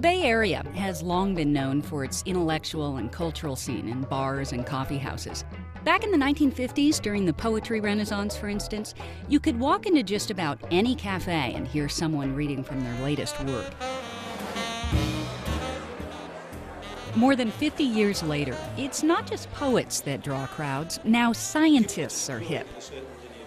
Bay Area has long been known for its intellectual and cultural scene in bars and coffee houses. Back in the 1950s, during the poetry renaissance, for instance, you could walk into just about any cafe and hear someone reading from their latest work. More than 50 years later, it's not just poets that draw crowds, now scientists are hip.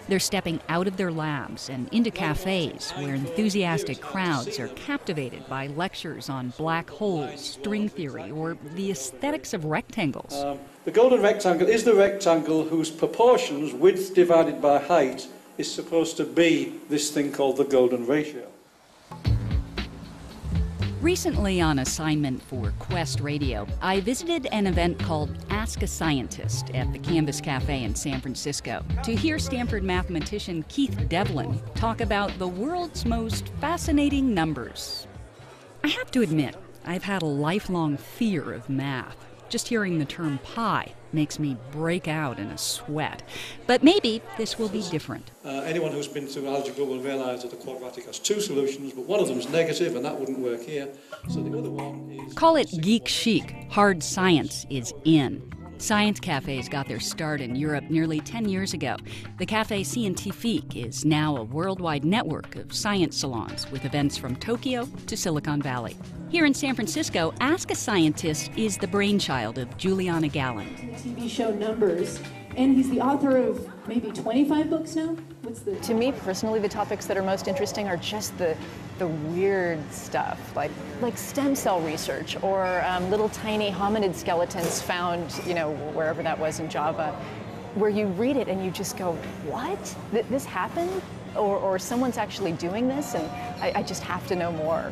They're stepping out of their labs and into cafes where enthusiastic crowds are captivated by lectures on black holes, string theory, or the aesthetics of rectangles. Um, the golden rectangle is the rectangle whose proportions, width divided by height, is supposed to be this thing called the golden ratio. Recently, on assignment for Quest Radio, I visited an event called Ask a Scientist at the Canvas Cafe in San Francisco to hear Stanford mathematician Keith Devlin talk about the world's most fascinating numbers. I have to admit, I've had a lifelong fear of math. Just hearing the term pi makes me break out in a sweat. But maybe this will be different. Uh, anyone who's been through algebra will realise that the quadratic has two solutions, but one of them is negative, and that wouldn't work here. So the other one is. Call it geek chic. Hard science is in. Science cafes got their start in Europe nearly 10 years ago. The Cafe Scientifique is now a worldwide network of science salons with events from Tokyo to Silicon Valley. Here in San Francisco, Ask a Scientist is the brainchild of Juliana Gallin. TV show Numbers, and he's the author of maybe 25 books now. What's the To me personally, the topics that are most interesting are just the the weird stuff, like like stem cell research or um, little tiny hominid skeletons found, you know, wherever that was in Java, where you read it and you just go, "What? Th- this happened?" Or, or someone's actually doing this, and I, I just have to know more.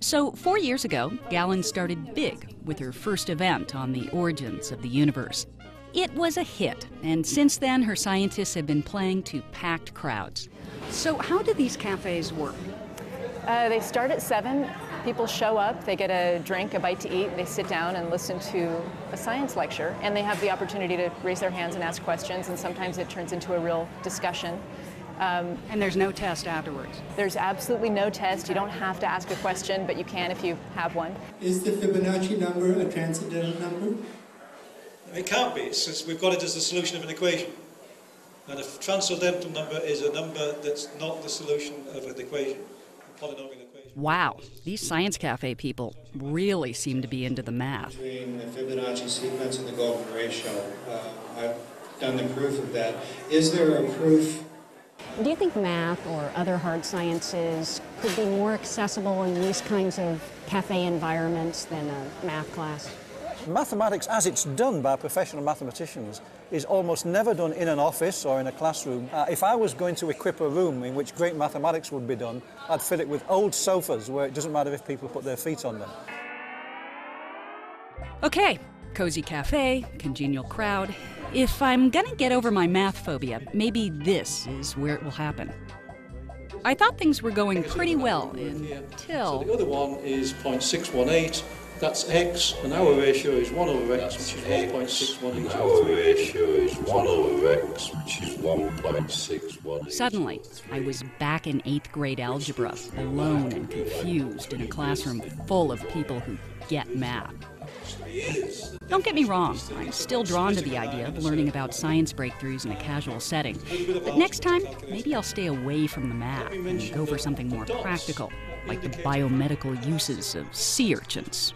So, four years ago, Gallin started big with her first event on the origins of the universe. It was a hit, and since then, her scientists have been playing to packed crowds. So, how do these cafes work? Uh, they start at seven. People show up, they get a drink, a bite to eat, they sit down and listen to a science lecture, and they have the opportunity to raise their hands and ask questions, and sometimes it turns into a real discussion. Um, and there's no test afterwards. There's absolutely no test. You don't have to ask a question, but you can if you have one. Is the Fibonacci number a transcendental number? It can't be, since we've got it as the solution of an equation. And a transcendental number is a number that's not the solution of an equation, a polynomial equation. Wow, these Science Cafe people really seem to be into the math. Between the Fibonacci sequence and the golden ratio, uh, I've done the proof of that. Is there a proof do you think math or other hard sciences could be more accessible in these kinds of cafe environments than a math class? Mathematics, as it's done by professional mathematicians, is almost never done in an office or in a classroom. Uh, if I was going to equip a room in which great mathematics would be done, I'd fill it with old sofas where it doesn't matter if people put their feet on them. Okay, cozy cafe, congenial crowd. If I'm gonna get over my math phobia, maybe this is where it will happen. I thought things were going pretty well until. So the other one is 0.618. That's x, and our ratio is 1 over x, which is 1.618. Our ratio is 1 over x, which is 1.61. Suddenly, I was back in eighth grade algebra, alone and confused in a classroom full of people who get math. Don't get me wrong, I'm still drawn to the idea of learning about science breakthroughs in a casual setting. But next time, maybe I'll stay away from the math and go for something more practical, like the biomedical uses of sea urchins.